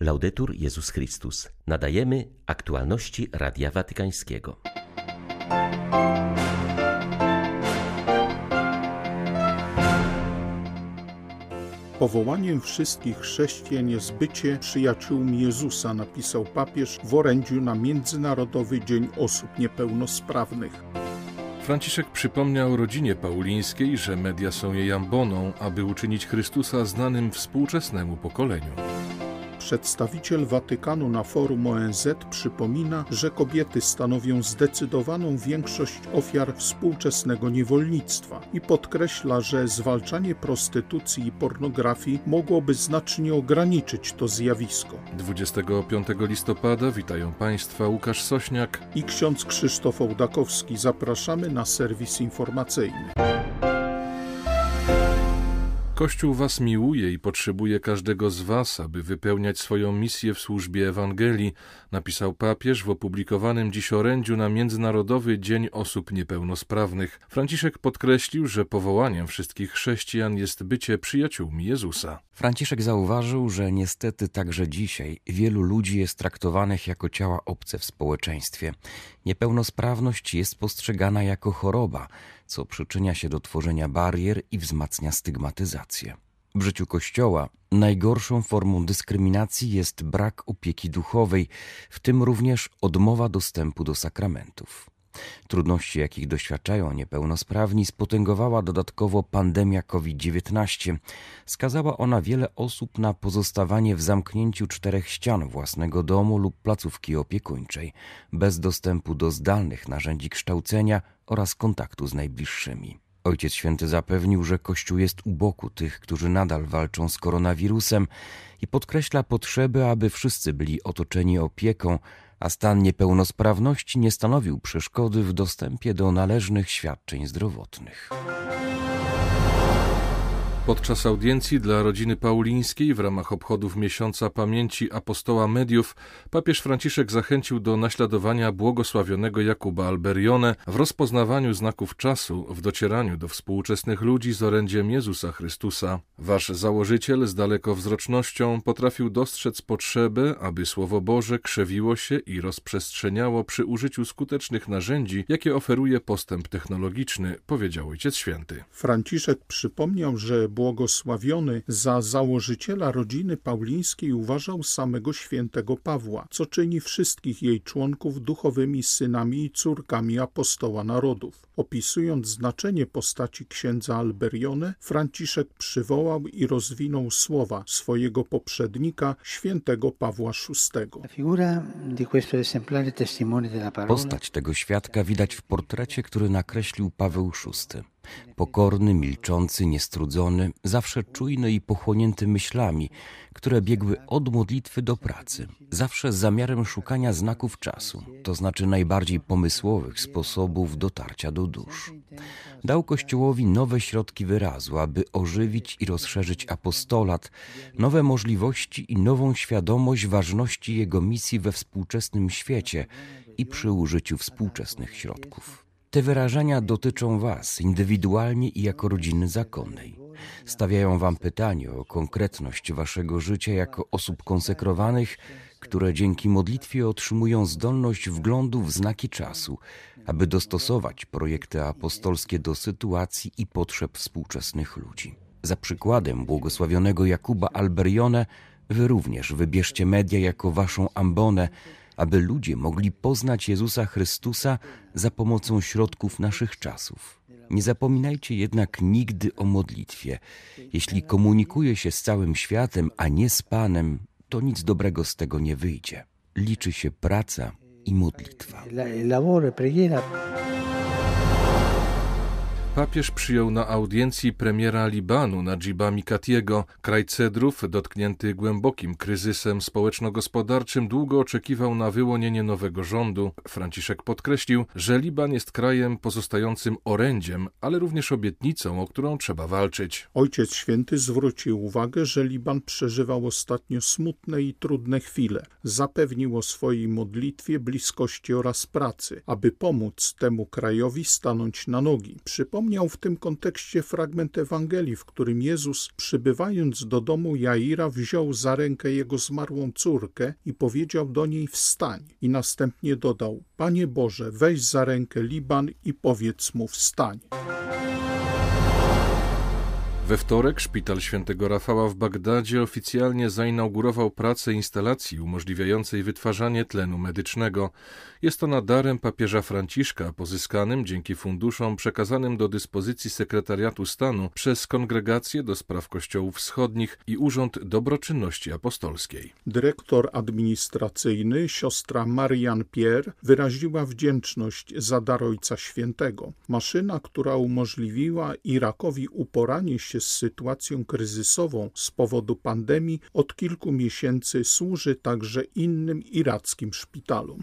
Laudetur Jezus Chrystus. Nadajemy aktualności Radia Watykańskiego. Powołaniem wszystkich chrześcijan jest bycie przyjaciółmi Jezusa, napisał papież w orędziu na Międzynarodowy Dzień Osób Niepełnosprawnych. Franciszek przypomniał rodzinie paulińskiej, że media są jej amboną, aby uczynić Chrystusa znanym współczesnemu pokoleniu. Przedstawiciel Watykanu na forum ONZ przypomina, że kobiety stanowią zdecydowaną większość ofiar współczesnego niewolnictwa i podkreśla, że zwalczanie prostytucji i pornografii mogłoby znacznie ograniczyć to zjawisko. 25 listopada witają Państwa Łukasz Sośniak i ksiądz Krzysztof Ołdakowski. Zapraszamy na serwis informacyjny. Kościół Was miłuje i potrzebuje każdego z Was, aby wypełniać swoją misję w służbie Ewangelii, napisał papież w opublikowanym dziś orędziu na Międzynarodowy Dzień Osób Niepełnosprawnych. Franciszek podkreślił, że powołaniem wszystkich chrześcijan jest bycie przyjaciółmi Jezusa. Franciszek zauważył, że niestety także dzisiaj wielu ludzi jest traktowanych jako ciała obce w społeczeństwie. Niepełnosprawność jest postrzegana jako choroba, co przyczynia się do tworzenia barier i wzmacnia stygmatyzację. W życiu Kościoła najgorszą formą dyskryminacji jest brak opieki duchowej, w tym również odmowa dostępu do sakramentów. Trudności, jakich doświadczają niepełnosprawni, spotęgowała dodatkowo pandemia COVID-19. Skazała ona wiele osób na pozostawanie w zamknięciu czterech ścian własnego domu lub placówki opiekuńczej, bez dostępu do zdalnych narzędzi kształcenia oraz kontaktu z najbliższymi. Ojciec Święty zapewnił, że Kościół jest u boku tych, którzy nadal walczą z koronawirusem i podkreśla potrzebę, aby wszyscy byli otoczeni opieką, a stan niepełnosprawności nie stanowił przeszkody w dostępie do należnych świadczeń zdrowotnych. Podczas audiencji dla rodziny paulińskiej w ramach obchodów miesiąca pamięci apostoła mediów papież Franciszek zachęcił do naśladowania błogosławionego Jakuba Alberione w rozpoznawaniu znaków czasu, w docieraniu do współczesnych ludzi z orędziem Jezusa Chrystusa. Wasz założyciel z dalekowzrocznością potrafił dostrzec potrzebę, aby Słowo Boże krzewiło się i rozprzestrzeniało przy użyciu skutecznych narzędzi, jakie oferuje postęp technologiczny, powiedział Ojciec Święty. Franciszek przypomniał, że błogosławiony za założyciela rodziny paulińskiej uważał samego świętego Pawła, co czyni wszystkich jej członków duchowymi synami i córkami apostoła narodów. Opisując znaczenie postaci księdza Alberione, Franciszek przywołał i rozwinął słowa swojego poprzednika, świętego Pawła VI. Postać tego świadka widać w portrecie, który nakreślił Paweł VI. Pokorny, milczący, niestrudzony, zawsze czujny i pochłonięty myślami, które biegły od modlitwy do pracy, zawsze z zamiarem szukania znaków czasu, to znaczy najbardziej pomysłowych sposobów dotarcia do dusz. Dał Kościołowi nowe środki wyrazu, aby ożywić i rozszerzyć apostolat, nowe możliwości i nową świadomość ważności jego misji we współczesnym świecie i przy użyciu współczesnych środków. Te wyrażenia dotyczą Was indywidualnie i jako rodziny zakonnej. Stawiają Wam pytanie o konkretność Waszego życia jako osób konsekrowanych, które dzięki modlitwie otrzymują zdolność wglądu w znaki czasu, aby dostosować projekty apostolskie do sytuacji i potrzeb współczesnych ludzi. Za przykładem błogosławionego Jakuba Alberione, Wy również wybierzcie media jako Waszą ambonę, aby ludzie mogli poznać Jezusa Chrystusa za pomocą środków naszych czasów. Nie zapominajcie jednak nigdy o modlitwie. Jeśli komunikuje się z całym światem, a nie z Panem, to nic dobrego z tego nie wyjdzie. Liczy się praca i modlitwa. Papież przyjął na audiencji premiera Libanu Najiba Mikatiego. Kraj Cedrów, dotknięty głębokim kryzysem społeczno-gospodarczym, długo oczekiwał na wyłonienie nowego rządu. Franciszek podkreślił, że Liban jest krajem pozostającym orędziem, ale również obietnicą, o którą trzeba walczyć. Ojciec Święty zwrócił uwagę, że Liban przeżywał ostatnio smutne i trudne chwile. Zapewnił o swojej modlitwie, bliskości oraz pracy, aby pomóc temu krajowi stanąć na nogi. Przypomnę Przypomniał w tym kontekście fragment Ewangelii, w którym Jezus, przybywając do domu Jaira, wziął za rękę jego zmarłą córkę i powiedział do niej: Wstań. I następnie dodał: Panie Boże, weź za rękę Liban i powiedz mu: Wstań. We wtorek szpital świętego Rafała w Bagdadzie oficjalnie zainaugurował pracę instalacji umożliwiającej wytwarzanie tlenu medycznego. Jest ona darem papieża Franciszka, pozyskanym dzięki funduszom przekazanym do dyspozycji sekretariatu stanu przez Kongregację do Spraw Kościołów Wschodnich i Urząd Dobroczynności Apostolskiej. Dyrektor administracyjny, siostra Marianne Pierre, wyraziła wdzięczność za dar Ojca Świętego. Maszyna, która umożliwiła Irakowi uporanie się z sytuacją kryzysową z powodu pandemii, od kilku miesięcy służy także innym irackim szpitalom.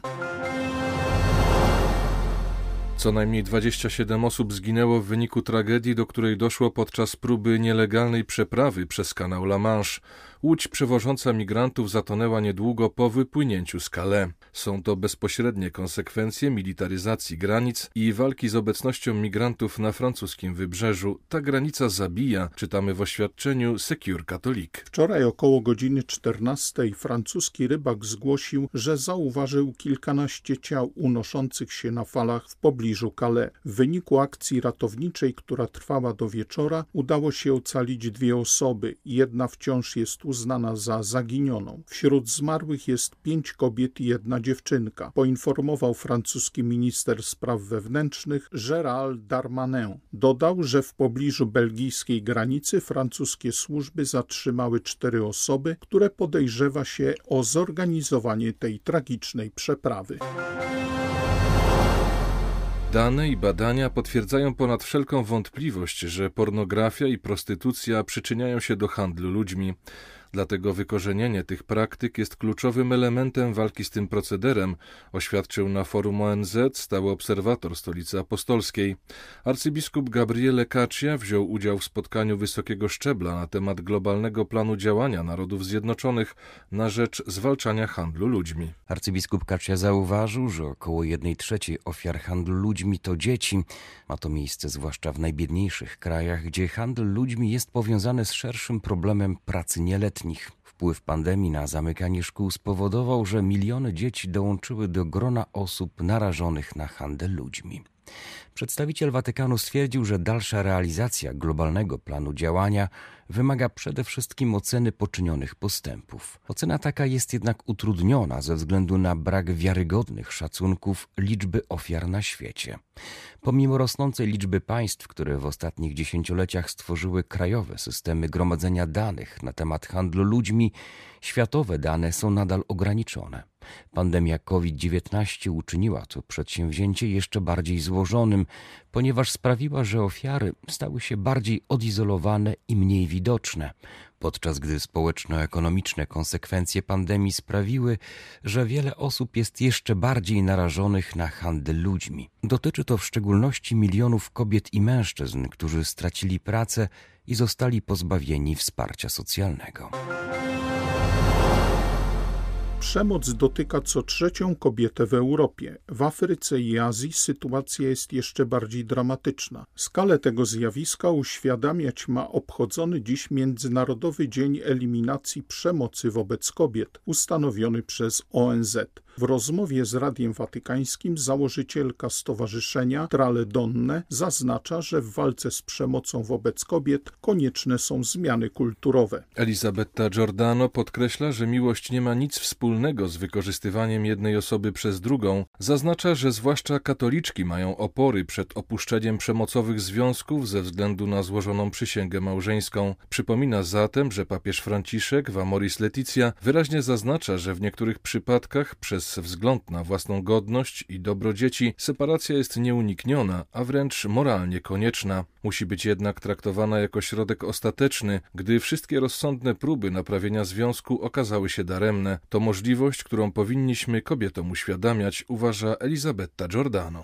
Co najmniej 27 osób zginęło w wyniku tragedii, do której doszło podczas próby nielegalnej przeprawy przez kanał La Manche. Łódź przewożąca migrantów zatonęła niedługo po wypłynięciu z Calais. Są to bezpośrednie konsekwencje militaryzacji granic i walki z obecnością migrantów na francuskim wybrzeżu. Ta granica zabija, czytamy w oświadczeniu Secure Catholic. Wczoraj około godziny 14 francuski rybak zgłosił, że zauważył kilkanaście ciał unoszących się na falach w pobliżu Calais. W wyniku akcji ratowniczej, która trwała do wieczora, udało się ocalić dwie osoby. Jedna wciąż jest uznana za zaginioną. Wśród zmarłych jest pięć kobiet i jedna dziewczynka, poinformował francuski minister spraw wewnętrznych Gérald Darmanin. Dodał, że w pobliżu belgijskiej granicy francuskie służby zatrzymały cztery osoby, które podejrzewa się o zorganizowanie tej tragicznej przeprawy. Dane i badania potwierdzają ponad wszelką wątpliwość, że pornografia i prostytucja przyczyniają się do handlu ludźmi. Dlatego wykorzenienie tych praktyk jest kluczowym elementem walki z tym procederem, oświadczył na forum ONZ stały obserwator Stolicy Apostolskiej. Arcybiskup Gabriele Caccia wziął udział w spotkaniu wysokiego szczebla na temat globalnego planu działania Narodów Zjednoczonych na rzecz zwalczania handlu ludźmi. Arcybiskup Caccia zauważył, że około jednej trzeciej ofiar handlu ludźmi to dzieci. Ma to miejsce zwłaszcza w najbiedniejszych krajach, gdzie handel ludźmi jest powiązany z szerszym problemem pracy nieletnich letnich. Wpływ pandemii na zamykanie szkół spowodował, że miliony dzieci dołączyły do grona osób narażonych na handel ludźmi. Przedstawiciel Watykanu stwierdził, że dalsza realizacja globalnego planu działania wymaga przede wszystkim oceny poczynionych postępów. Ocena taka jest jednak utrudniona ze względu na brak wiarygodnych szacunków liczby ofiar na świecie. Pomimo rosnącej liczby państw, które w ostatnich dziesięcioleciach stworzyły krajowe systemy gromadzenia danych na temat handlu ludźmi, światowe dane są nadal ograniczone. Pandemia COVID-19 uczyniła to przedsięwzięcie jeszcze bardziej złożonym, ponieważ sprawiła, że ofiary stały się bardziej odizolowane i mniej widoczne, podczas gdy społeczno-ekonomiczne konsekwencje pandemii sprawiły, że wiele osób jest jeszcze bardziej narażonych na handel ludźmi. Dotyczy to w szczególności milionów kobiet i mężczyzn, którzy stracili pracę i zostali pozbawieni wsparcia socjalnego. Przemoc dotyka co trzecią kobietę w Europie. W Afryce i Azji sytuacja jest jeszcze bardziej dramatyczna. Skalę tego zjawiska uświadamiać ma obchodzony dziś Międzynarodowy Dzień Eliminacji Przemocy wobec Kobiet, ustanowiony przez ONZ. W rozmowie z Radiem Watykańskim założycielka stowarzyszenia Trale Donne zaznacza, że w walce z przemocą wobec kobiet konieczne są zmiany kulturowe. Elisabetta Giordano podkreśla, że miłość nie ma nic wspólnego z wykorzystywaniem jednej osoby przez drugą. Zaznacza, że zwłaszcza katoliczki mają opory przed opuszczeniem przemocowych związków ze względu na złożoną przysięgę małżeńską. Przypomina zatem, że papież Franciszek w Amoris Leticia wyraźnie zaznacza, że w niektórych przypadkach przez przez wzgląd na własną godność i dobro dzieci, separacja jest nieunikniona, a wręcz moralnie konieczna. Musi być jednak traktowana jako środek ostateczny, gdy wszystkie rozsądne próby naprawienia związku okazały się daremne. To możliwość, którą powinniśmy kobietom uświadamiać, uważa Elisabetta Giordano.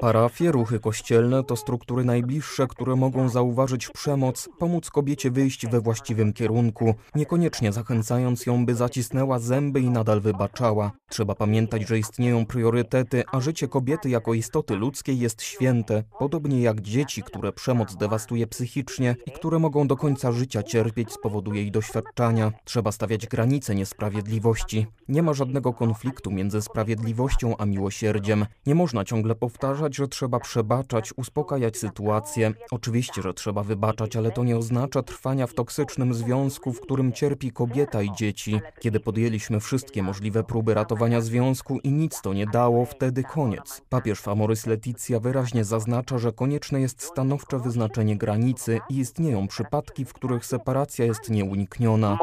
Parafie, ruchy kościelne to struktury najbliższe, które mogą zauważyć przemoc, pomóc kobiecie wyjść we właściwym kierunku, niekoniecznie zachęcając ją, by zacisnęła zęby i nadal wybaczała. Trzeba pamiętać, że istnieją priorytety, a życie kobiety jako istoty ludzkiej jest święte, podobnie jak dzieci, które przemoc dewastuje psychicznie i które mogą do końca życia cierpieć z powodu jej doświadczania. Trzeba stawiać granice niesprawiedliwości. Nie ma żadnego konfliktu między sprawiedliwością a miłosierdziem. Nie można ciągle powtarzać, że trzeba przebaczać, uspokajać sytuację. Oczywiście, że trzeba wybaczać, ale to nie oznacza trwania w toksycznym związku, w którym cierpi kobieta i dzieci. Kiedy podjęliśmy wszystkie możliwe próby ratowania związku i nic to nie dało, wtedy koniec. Papież Famorys Leticia wyraźnie zaznacza, że konieczne jest stanowcze wyznaczenie granicy i istnieją przypadki, w których separacja jest nieunikniona.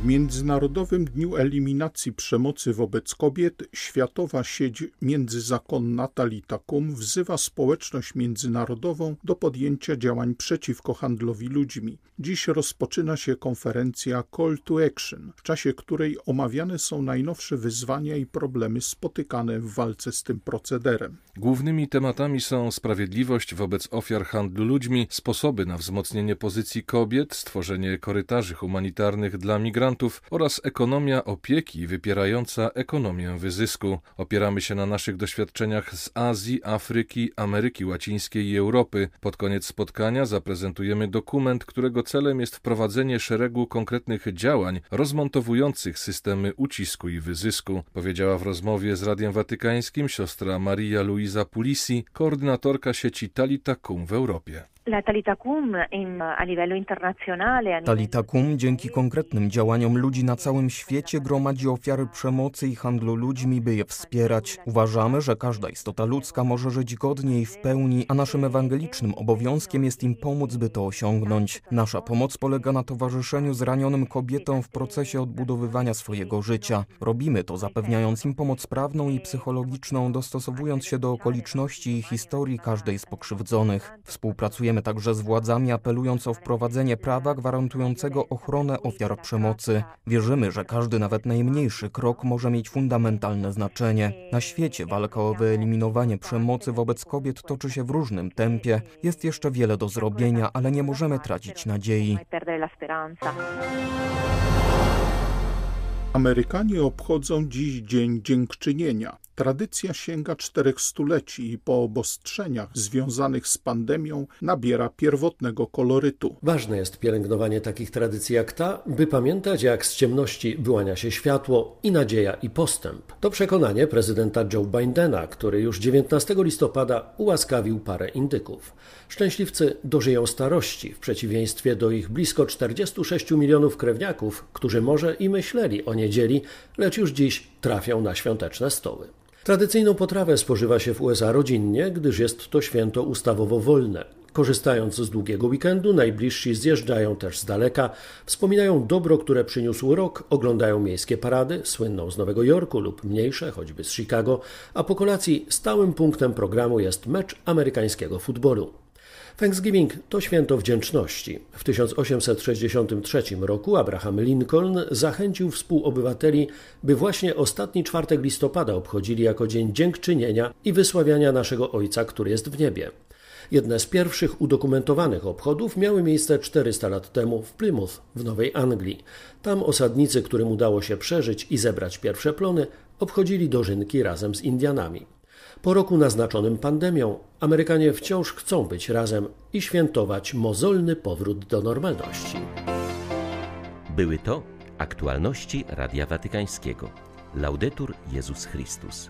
W Międzynarodowym Dniu Eliminacji Przemocy wobec Kobiet Światowa Sieć Międzyzakonna Talita Kum wzywa społeczność międzynarodową do podjęcia działań przeciwko handlowi ludźmi. Dziś rozpoczyna się konferencja Call to Action, w czasie której omawiane są najnowsze wyzwania i problemy spotykane w walce z tym procederem. Głównymi tematami są sprawiedliwość wobec ofiar handlu ludźmi, sposoby na wzmocnienie pozycji kobiet, stworzenie korytarzy humanitarnych dla migrantów oraz ekonomia opieki wypierająca ekonomię wyzysku. Opieramy się na naszych doświadczeniach z Azji, Afryki, Ameryki Łacińskiej i Europy. Pod koniec spotkania zaprezentujemy dokument, którego celem jest wprowadzenie szeregu konkretnych działań rozmontowujących systemy ucisku i wyzysku, powiedziała w rozmowie z Radiem Watykańskim siostra Maria Luisa Pulisi, koordynatorka sieci Talita Kum w Europie. Talita Kum dzięki konkretnym działaniom ludzi na całym świecie gromadzi ofiary przemocy i handlu ludźmi, by je wspierać. Uważamy, że każda istota ludzka może żyć godnie i w pełni, a naszym ewangelicznym obowiązkiem jest im pomóc, by to osiągnąć. Nasza pomoc polega na towarzyszeniu zranionym kobietom w procesie odbudowywania swojego życia. Robimy to zapewniając im pomoc prawną i psychologiczną, dostosowując się do okoliczności i historii każdej z pokrzywdzonych. Współpracujemy także z władzami, apelując o wprowadzenie prawa gwarantującego ochronę ofiar przemocy. Wierzymy, że każdy, nawet najmniejszy krok może mieć fundamentalne znaczenie. Na świecie walka o wyeliminowanie przemocy wobec kobiet toczy się w różnym tempie. Jest jeszcze wiele do zrobienia, ale nie możemy tracić nadziei. Amerykanie obchodzą dziś Dzień Dziękczynienia. Tradycja sięga czterech stuleci i po obostrzeniach związanych z pandemią nabiera pierwotnego kolorytu. Ważne jest pielęgnowanie takich tradycji jak ta, by pamiętać jak z ciemności wyłania się światło i nadzieja i postęp. To przekonanie prezydenta Joe Bidena, który już 19 listopada ułaskawił parę indyków. Szczęśliwcy dożyją starości, w przeciwieństwie do ich blisko 46 milionów krewniaków, którzy może i myśleli o niedzieli, lecz już dziś trafią na świąteczne stoły. Tradycyjną potrawę spożywa się w USA rodzinnie, gdyż jest to święto ustawowo wolne. Korzystając z długiego weekendu, najbliżsi zjeżdżają też z daleka, wspominają dobro, które przyniósł rok, oglądają miejskie parady, słynną z Nowego Jorku lub mniejsze, choćby z Chicago, a po kolacji stałym punktem programu jest mecz amerykańskiego futbolu. Thanksgiving to święto wdzięczności. W 1863 roku Abraham Lincoln zachęcił współobywateli, by właśnie ostatni czwartek listopada obchodzili jako dzień dziękczynienia i wysławiania naszego Ojca, który jest w niebie. Jedne z pierwszych udokumentowanych obchodów miały miejsce 400 lat temu w Plymouth w Nowej Anglii. Tam osadnicy, którym udało się przeżyć i zebrać pierwsze plony, obchodzili dożynki razem z Indianami. Po roku naznaczonym pandemią, Amerykanie wciąż chcą być razem i świętować mozolny powrót do normalności. Były to aktualności Radia Watykańskiego. Laudetur Jezus Chrystus.